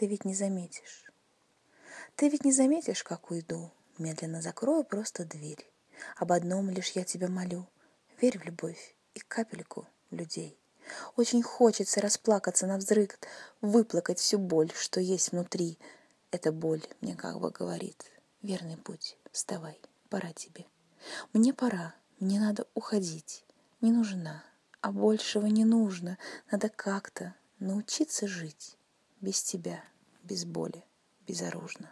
ты ведь не заметишь. Ты ведь не заметишь, как уйду, медленно закрою просто дверь. Об одном лишь я тебя молю, верь в любовь и капельку людей. Очень хочется расплакаться на взрыв, выплакать всю боль, что есть внутри. Эта боль мне как бы говорит, верный путь, вставай, пора тебе. Мне пора, мне надо уходить, не нужна, а большего не нужно, надо как-то научиться жить без тебя, без боли, безоружно.